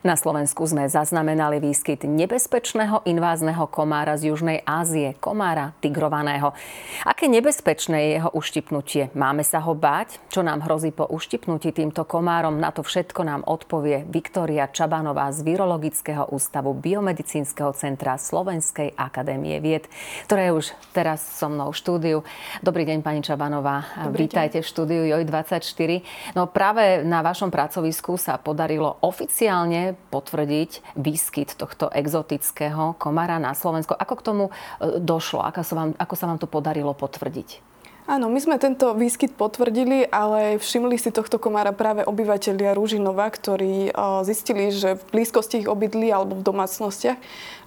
Na Slovensku sme zaznamenali výskyt nebezpečného invázneho komára z Južnej Ázie, komára tigrovaného. Aké nebezpečné je jeho uštipnutie? Máme sa ho báť? Čo nám hrozí po uštipnutí týmto komárom? Na to všetko nám odpovie Viktória Čabanová z Virologického ústavu Biomedicínskeho centra Slovenskej akadémie vied, ktoré je už teraz so mnou v štúdiu. Dobrý deň, pani Čabanová. Dobrý Vítajte deň. v štúdiu JOJ24. No práve na vašom pracovisku sa podarilo oficiálne potvrdiť výskyt tohto exotického komára na Slovensku. Ako k tomu e, došlo? Ako sa vám, ako sa vám to podarilo potvrdiť? Áno, my sme tento výskyt potvrdili, ale všimli si tohto komára práve obyvateľia Rúžinova, ktorí e, zistili, že v blízkosti ich obydlí alebo v domácnostiach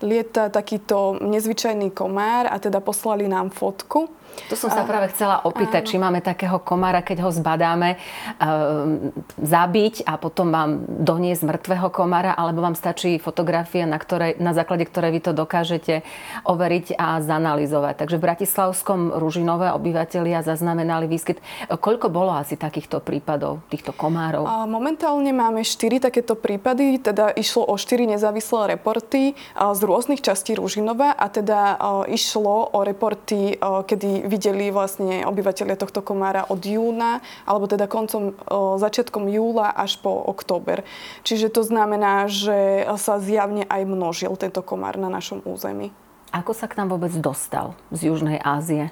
lieta takýto nezvyčajný komár a teda poslali nám fotku. To som sa práve chcela opýtať, áno. či máme takého komára, keď ho zbadáme, uh, zabiť a potom vám doniesť mŕtvého komára, alebo vám stačí fotografia, na, ktorej, na základe ktorej vy to dokážete overiť a zanalizovať. Takže v Bratislavskom Ružinové obyvateľia zaznamenali výskyt. Koľko bolo asi takýchto prípadov, týchto komárov? A momentálne máme 4 takéto prípady, teda išlo o 4 nezávislé reporty z rôznych častí Ružinova a teda išlo o reporty, kedy videli vlastne obyvateľia tohto komára od júna, alebo teda koncom, začiatkom júla až po október. Čiže to znamená, že sa zjavne aj množil tento komár na našom území. Ako sa k nám vôbec dostal z Južnej Ázie?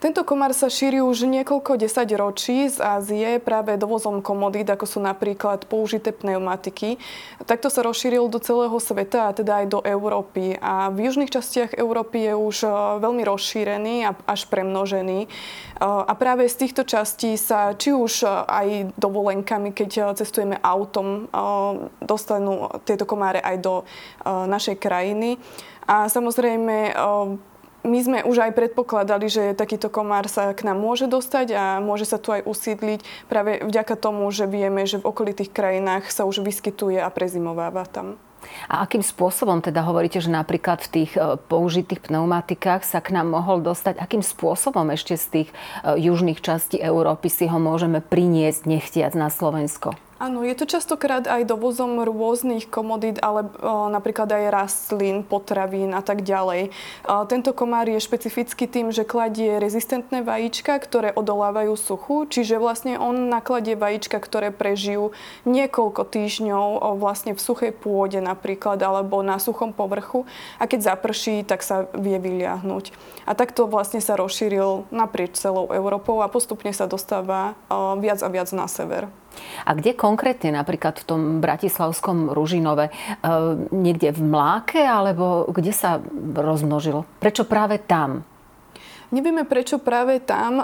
Tento komár sa šíri už niekoľko desať ročí z Ázie práve dovozom komodít, ako sú napríklad použité pneumatiky. Takto sa rozšíril do celého sveta a teda aj do Európy. A v južných častiach Európy je už e, veľmi rozšírený a až premnožený. E, a práve z týchto častí sa či už e, aj dovolenkami, keď cestujeme autom, dostanú tieto komáre aj do našej krajiny. A samozrejme my sme už aj predpokladali, že takýto komár sa k nám môže dostať a môže sa tu aj usídliť práve vďaka tomu, že vieme, že v okolitých krajinách sa už vyskytuje a prezimováva tam. A akým spôsobom teda hovoríte, že napríklad v tých e, použitých pneumatikách sa k nám mohol dostať? Akým spôsobom ešte z tých e, južných častí Európy si ho môžeme priniesť nechtiac na Slovensko? Áno, je to častokrát aj dovozom rôznych komodít, ale o, napríklad aj rastlín, potravín a tak ďalej. O, tento komár je špecifický tým, že kladie rezistentné vajíčka, ktoré odolávajú suchu, čiže vlastne on nakladie vajíčka, ktoré prežijú niekoľko týždňov o, vlastne v suchej pôde napríklad, alebo na suchom povrchu a keď zaprší, tak sa vie vyliahnuť. A takto vlastne sa rozšíril naprieč celou Európou a postupne sa dostáva viac a viac na sever. A kde konkrétne, napríklad v tom bratislavskom Ružinove, e, niekde v Mláke, alebo kde sa rozmnožilo? Prečo práve tam? Nevieme prečo práve tam.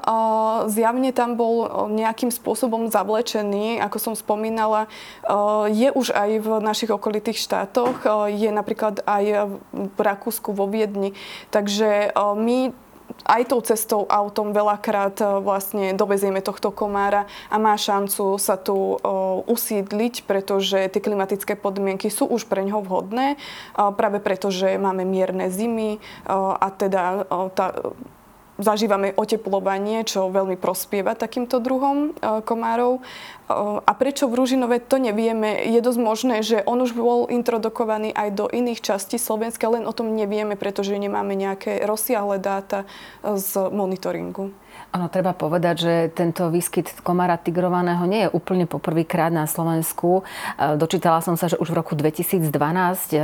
Zjavne tam bol nejakým spôsobom zavlečený, ako som spomínala. Je už aj v našich okolitých štátoch, je napríklad aj v Rakúsku, vo Viedni. Takže my aj tou cestou autom veľakrát e, vlastne dovezieme tohto komára a má šancu sa tu e, usídliť, pretože tie klimatické podmienky sú už pre ňoho vhodné, e, práve preto, že máme mierne zimy a teda tá zažívame oteplovanie, čo veľmi prospieva takýmto druhom e, komárov. E, a prečo v Ružinove, to nevieme. Je dosť možné, že on už bol introdukovaný aj do iných častí Slovenska, len o tom nevieme, pretože nemáme nejaké rozsiahle dáta z monitoringu. Ono treba povedať, že tento výskyt komára tigrovaného nie je úplne poprvýkrát na Slovensku. E, dočítala som sa, že už v roku 2012 e,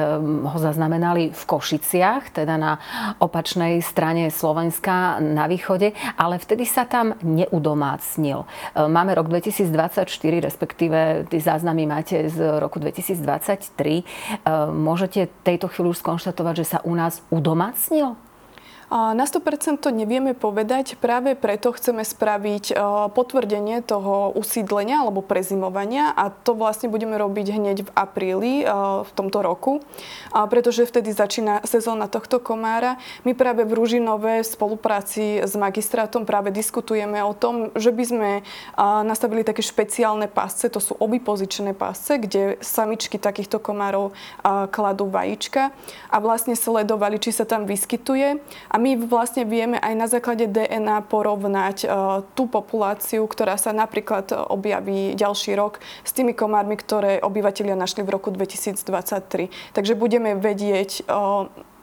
ho zaznamenali v Košiciach, teda na opačnej strane Slovenska na východe, ale vtedy sa tam neudomácnil. E, máme rok 2024, respektíve tie záznamy máte z roku 2023. Môžete tejto chvíľu už skonštatovať, že sa u nás udomácnil? Na 100% to nevieme povedať, práve preto chceme spraviť e, potvrdenie toho usídlenia alebo prezimovania a to vlastne budeme robiť hneď v apríli e, v tomto roku, pretože vtedy začína sezóna tohto komára. My práve v Ružinove v spolupráci s magistrátom práve diskutujeme o tom, že by sme nastavili také špeciálne pásce, to sú obipozičné pásce, kde samičky takýchto komárov kladú vajíčka a vlastne sledovali, či sa tam vyskytuje. A my vlastne vieme aj na základe DNA porovnať tú populáciu, ktorá sa napríklad objaví ďalší rok s tými komármi, ktoré obyvateľia našli v roku 2023. Takže budeme vedieť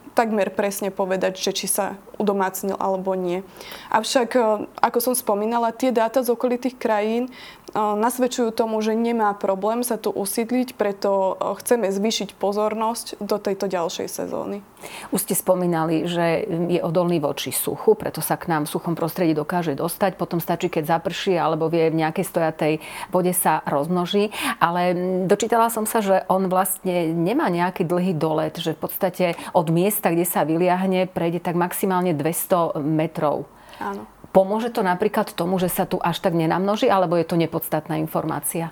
takmer presne povedať, že či sa udomácnil alebo nie. Avšak, ako som spomínala, tie dáta z okolitých krajín nasvedčujú tomu, že nemá problém sa tu usídliť, preto chceme zvýšiť pozornosť do tejto ďalšej sezóny. Už ste spomínali, že je odolný voči suchu, preto sa k nám v suchom prostredí dokáže dostať. Potom stačí, keď zaprší alebo vie v nejakej stojatej vode sa rozmnoží. Ale dočítala som sa, že on vlastne nemá nejaký dlhý dolet, že v podstate od miesta, kde sa vyliahne, prejde tak maximálne 200 metrov. Áno. Pomôže to napríklad tomu, že sa tu až tak nenamnoží, alebo je to nepodstatná informácia?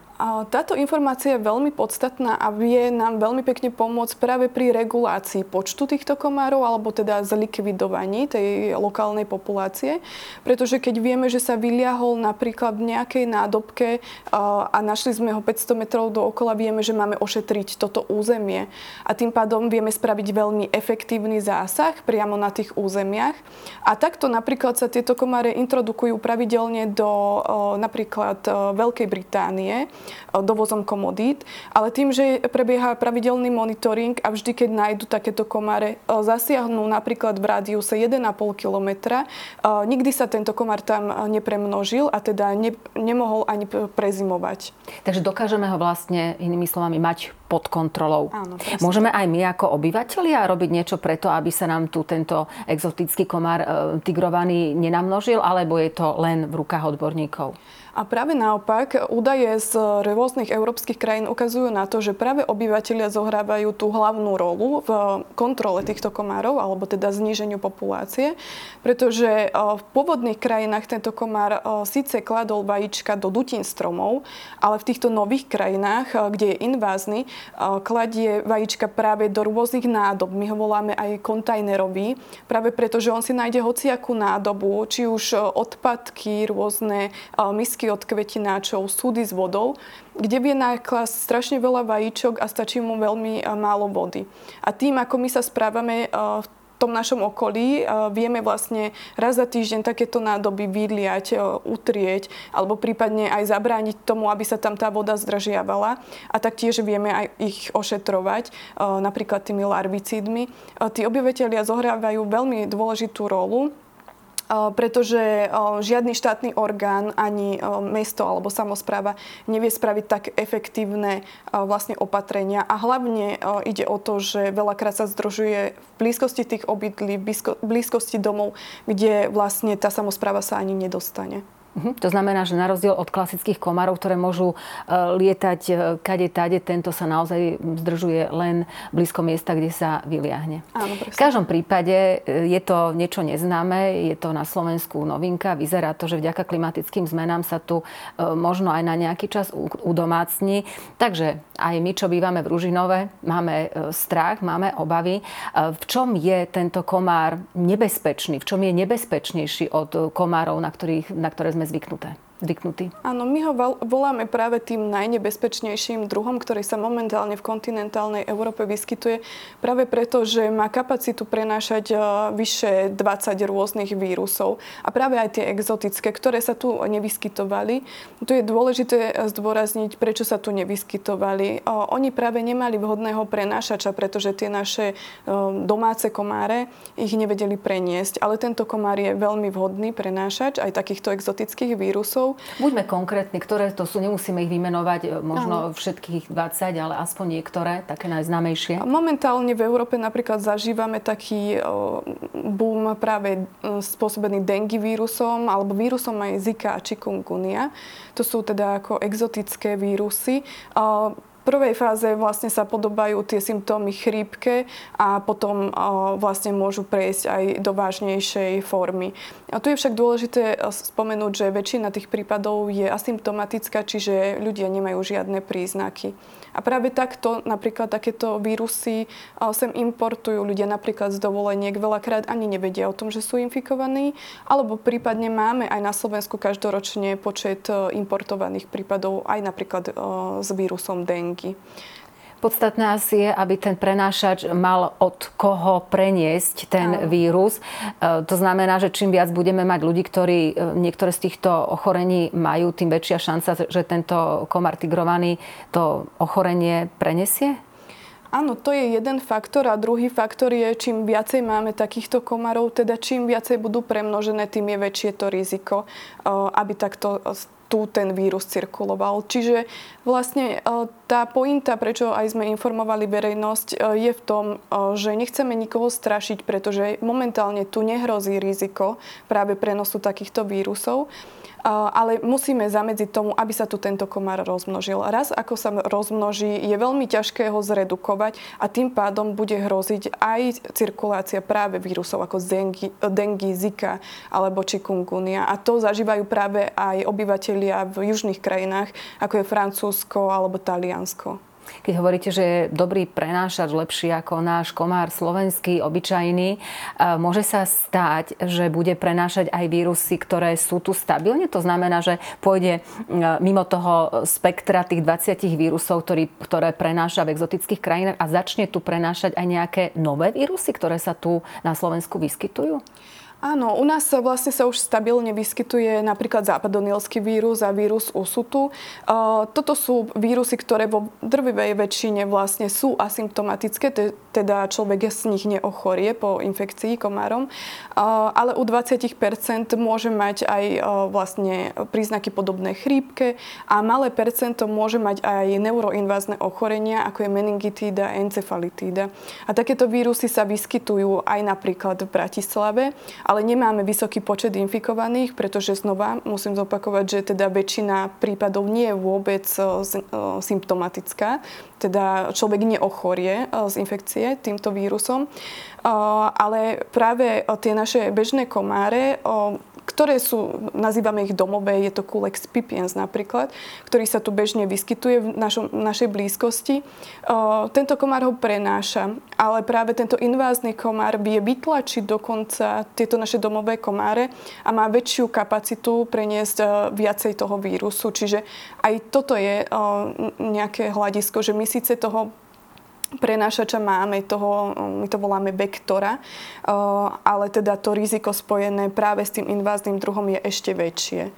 Táto informácia je veľmi podstatná a vie nám veľmi pekne pomôcť práve pri regulácii počtu týchto komárov alebo teda zlikvidovaní tej lokálnej populácie. Pretože keď vieme, že sa vyliahol napríklad v nejakej nádobke a našli sme ho 500 metrov dookola, vieme, že máme ošetriť toto územie. A tým pádom vieme spraviť veľmi efektívny zásah priamo na tých územiach. A takto napríklad sa tieto komáre introdukujú pravidelne do napríklad Veľkej Británie dovozom komodít, ale tým, že prebieha pravidelný monitoring a vždy, keď nájdu takéto komáre, eh, zasiahnu napríklad v rádiuse 1,5 kilometra, eh, nikdy sa tento komár tam nepremnožil a teda ne, nemohol ani prezimovať. Takže dokážeme ho vlastne, inými slovami, mať pod kontrolou. Áno, Môžeme aj my ako obyvateľia robiť niečo preto, aby sa nám tu tento exotický komár tigrovaný nenamnožil, alebo je to len v rukách odborníkov? A práve naopak, údaje z rôznych európskych krajín ukazujú na to, že práve obyvateľia zohrávajú tú hlavnú rolu v kontrole týchto komárov, alebo teda zníženiu populácie, pretože v pôvodných krajinách tento komár síce kladol vajíčka do dutín stromov, ale v týchto nových krajinách, kde je invázny, kladie vajíčka práve do rôznych nádob. My ho voláme aj kontajnerový, práve preto, že on si nájde hociakú nádobu, či už odpadky, rôzne misky od kvetináčov, súdy s vodou, kde vie náklasť strašne veľa vajíčok a stačí mu veľmi málo vody. A tým, ako my sa správame v tom našom okolí vieme vlastne raz za týždeň takéto nádoby vydliať, utrieť alebo prípadne aj zabrániť tomu, aby sa tam tá voda zdržiavala a taktiež vieme aj ich ošetrovať, napríklad tými larvicídmi. Tí obyvateľia zohrávajú veľmi dôležitú rolu pretože žiadny štátny orgán ani mesto alebo samozpráva nevie spraviť tak efektívne vlastne opatrenia. A hlavne ide o to, že veľakrát sa združuje v blízkosti tých obydlí, v blízkosti domov, kde vlastne tá samozpráva sa ani nedostane. Uh-huh. To znamená, že na rozdiel od klasických komárov, ktoré môžu uh, lietať uh, kade tade, tento sa naozaj zdržuje len blízko miesta, kde sa vyliahne. Áno, v každom prípade uh, je to niečo neznáme, je to na Slovensku novinka. Vyzerá to, že vďaka klimatickým zmenám sa tu možno aj na nejaký čas udomácni. Takže aj my, čo bývame v Ružinove, máme strach, máme obavy. V čom je tento komár nebezpečný? V čom je nebezpečnejší od komárov, na, ktorých, na ktoré sme zvyknuté zvyknutí. Áno, my ho voláme práve tým najnebezpečnejším druhom, ktorý sa momentálne v kontinentálnej Európe vyskytuje, práve preto, že má kapacitu prenášať e, vyše 20 rôznych vírusov a práve aj tie exotické, ktoré sa tu nevyskytovali. Tu je dôležité zdôrazniť, prečo sa tu nevyskytovali. E, oni práve nemali vhodného prenášača, pretože tie naše e, domáce komáre ich nevedeli preniesť, ale tento komár je veľmi vhodný prenášač aj takýchto exotických vírusov vírusov. Buďme konkrétni, ktoré to sú, nemusíme ich vymenovať e, možno Áno. všetkých 20, ale aspoň niektoré, také najznámejšie. Momentálne v Európe napríklad zažívame taký boom práve spôsobený dengue vírusom alebo vírusom aj Zika a chikungunya. To sú teda ako exotické vírusy prvej fáze vlastne sa podobajú tie symptómy chrípke a potom vlastne môžu prejsť aj do vážnejšej formy. A tu je však dôležité spomenúť, že väčšina tých prípadov je asymptomatická, čiže ľudia nemajú žiadne príznaky. A práve takto napríklad takéto vírusy sem importujú ľudia napríklad z dovoleniek. Veľakrát ani nevedia o tom, že sú infikovaní. Alebo prípadne máme aj na Slovensku každoročne počet e, importovaných prípadov aj napríklad e, s vírusom dengy. podstatné asi je, aby ten prenášač mal od koho preniesť ten Áno. vírus. E, to znamená, že čím viac budeme mať ľudí, ktorí e, niektoré z týchto ochorení majú, tým väčšia šanca, že tento komár tigrovaný to ochorenie prenesie? Áno, to je jeden faktor a druhý faktor je, čím viacej máme takýchto komarov, teda čím viacej budú premnožené, tým je väčšie to riziko, aby takto tu ten vírus cirkuloval. Čiže vlastne tá pointa, prečo aj sme informovali verejnosť, je v tom, že nechceme nikoho strašiť, pretože momentálne tu nehrozí riziko práve prenosu takýchto vírusov ale musíme zamedziť tomu, aby sa tu tento komár rozmnožil. Raz ako sa rozmnoží, je veľmi ťažké ho zredukovať a tým pádom bude hroziť aj cirkulácia práve vírusov ako dengue zika alebo chikungunya. A to zažívajú práve aj obyvatelia v južných krajinách, ako je Francúzsko alebo Taliansko. Keď hovoríte, že je dobrý prenášač, lepší ako náš komár slovenský, obyčajný, môže sa stať, že bude prenášať aj vírusy, ktoré sú tu stabilne? To znamená, že pôjde mimo toho spektra tých 20 vírusov, ktorý, ktoré prenáša v exotických krajinách a začne tu prenášať aj nejaké nové vírusy, ktoré sa tu na Slovensku vyskytujú? Áno, u nás vlastne sa už stabilne vyskytuje napríklad západonielský vírus a vírus usutu. Toto sú vírusy, ktoré vo drvivej väčšine vlastne sú asymptomatické, teda človek z nich neochorie po infekcii komárom, ale u 20% môže mať aj vlastne príznaky podobné chrípke a malé percento môže mať aj neuroinvázne ochorenia, ako je meningitída, encefalitída. A takéto vírusy sa vyskytujú aj napríklad v Bratislave ale nemáme vysoký počet infikovaných, pretože znova musím zopakovať, že teda väčšina prípadov nie je vôbec e, e, symptomatická, teda človek neochorie e, z infekcie týmto vírusom, ale práve tie naše bežné komáre ktoré sú, nazývame ich domové, je to Culex pipiens napríklad, ktorý sa tu bežne vyskytuje v našom, našej blízkosti. Tento komár ho prenáša, ale práve tento invázny komár vie vytlačiť dokonca tieto naše domové komáre a má väčšiu kapacitu preniesť viacej toho vírusu. Čiže aj toto je nejaké hľadisko, že my síce toho prenášača máme, toho, my to voláme vektora, ale teda to riziko spojené práve s tým invázným druhom je ešte väčšie.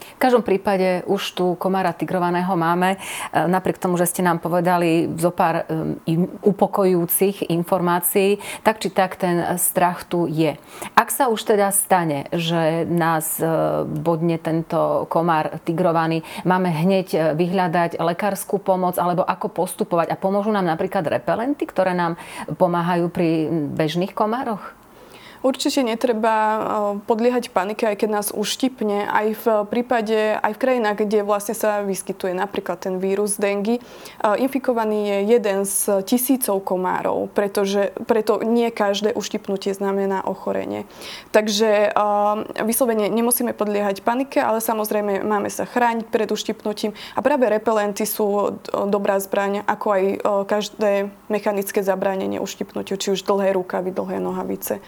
V každom prípade už tu komára tigrovaného máme. E, napriek tomu, že ste nám povedali zo pár e, upokojujúcich informácií, tak či tak ten strach tu je. Ak sa už teda stane, že nás e, bodne tento komár tigrovaný, máme hneď vyhľadať lekárskú pomoc alebo ako postupovať a pomôžu nám napríklad repelenty, ktoré nám pomáhajú pri bežných komároch? Určite netreba eh, podliehať panike, aj keď nás uštipne. Aj v prípade, aj v krajinách, kde vlastne sa vyskytuje napríklad ten vírus dengy, eh, infikovaný je jeden z tisícov komárov, pretože preto nie každé uštipnutie znamená ochorenie. Takže eh, vyslovene nemusíme podliehať panike, ale samozrejme máme sa chrániť pred uštipnutím a práve repelenty sú dobrá zbraň, ako aj každé mechanické zabránenie uštipnutiu, či už dlhé rukavy, dlhé nohavice.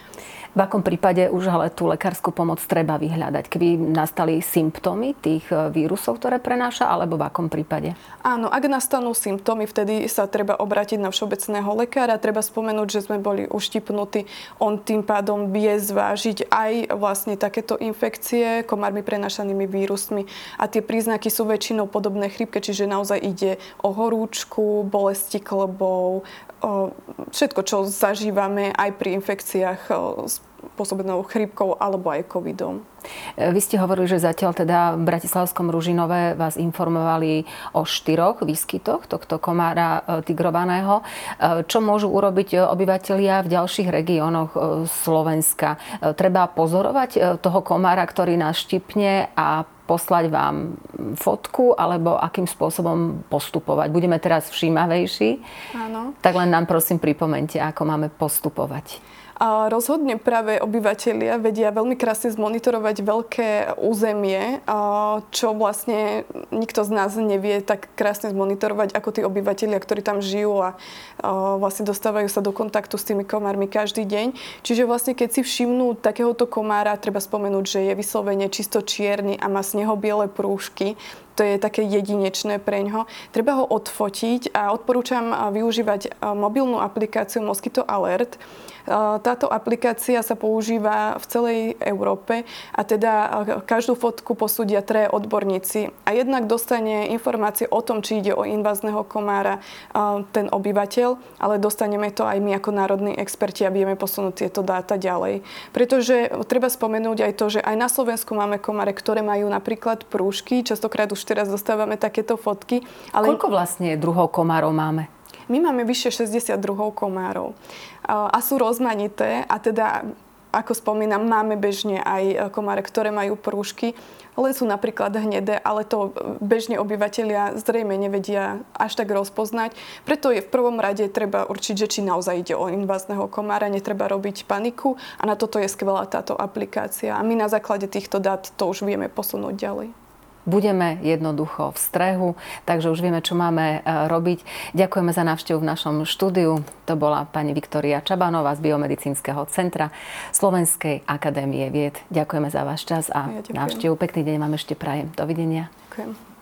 V akom prípade už ale tú lekárskú pomoc treba vyhľadať? Keby nastali symptómy tých e, vírusov, ktoré prenáša, alebo v akom prípade? Áno, ak nastanú symptómy, vtedy sa treba obrátiť na všeobecného lekára. Treba spomenúť, že sme boli uštipnutí. On tým pádom vie zvážiť aj vlastne takéto infekcie komármi prenášanými vírusmi. A tie príznaky sú väčšinou podobné chrypke, čiže naozaj ide o horúčku, bolesti klbov, všetko, čo zažívame aj pri infekciách spôsobenou chrípkou alebo aj covidom. E, vy ste hovorili, že zatiaľ teda v Bratislavskom Ružinové vás informovali o štyroch výskytoch tohto komára e, tigrovaného. E, čo môžu urobiť obyvateľia v ďalších regiónoch Slovenska? Treba pozorovať toho komára, ktorý nás štipne a poslať vám fotku, alebo akým spôsobom postupovať. Budeme teraz všímavejší. Áno. Tak len nám prosím pripomente, ako máme postupovať. A rozhodne práve obyvateľia vedia veľmi krásne zmonitorovať veľké územie, čo vlastne nikto z nás nevie tak krásne zmonitorovať ako tí obyvateľia, ktorí tam žijú a vlastne dostávajú sa do kontaktu s tými komármi každý deň. Čiže vlastne keď si všimnú takéhoto komára, treba spomenúť, že je vyslovene čisto čierny a má snehobiele prúžky, to je také jedinečné pre ňo. Treba ho odfotiť a odporúčam využívať mobilnú aplikáciu Mosquito Alert. Táto aplikácia sa používa v celej Európe a teda každú fotku posúdia tre odborníci. A jednak dostane informácie o tom, či ide o invazného komára ten obyvateľ, ale dostaneme to aj my ako národní experti a vieme posunúť tieto dáta ďalej. Pretože treba spomenúť aj to, že aj na Slovensku máme komáre, ktoré majú napríklad prúžky. Častokrát už teraz dostávame takéto fotky. Ale... Koľko vlastne druhov komárov máme? My máme vyše 60 druhov komárov a sú rozmanité a teda ako spomínam, máme bežne aj komáre, ktoré majú prúžky, len sú napríklad hnedé, ale to bežne obyvateľia zrejme nevedia až tak rozpoznať. Preto je v prvom rade treba určiť, že či naozaj ide o invázneho komára, netreba robiť paniku a na toto je skvelá táto aplikácia. A my na základe týchto dát to už vieme posunúť ďalej budeme jednoducho v strehu, takže už vieme, čo máme e, robiť. Ďakujeme za návštevu v našom štúdiu. To bola pani Viktoria Čabanová z Biomedicínskeho centra Slovenskej akadémie vied. Ďakujeme za váš čas a ja návštevu. Pekný deň vám ešte prajem. Dovidenia. Ďakujem.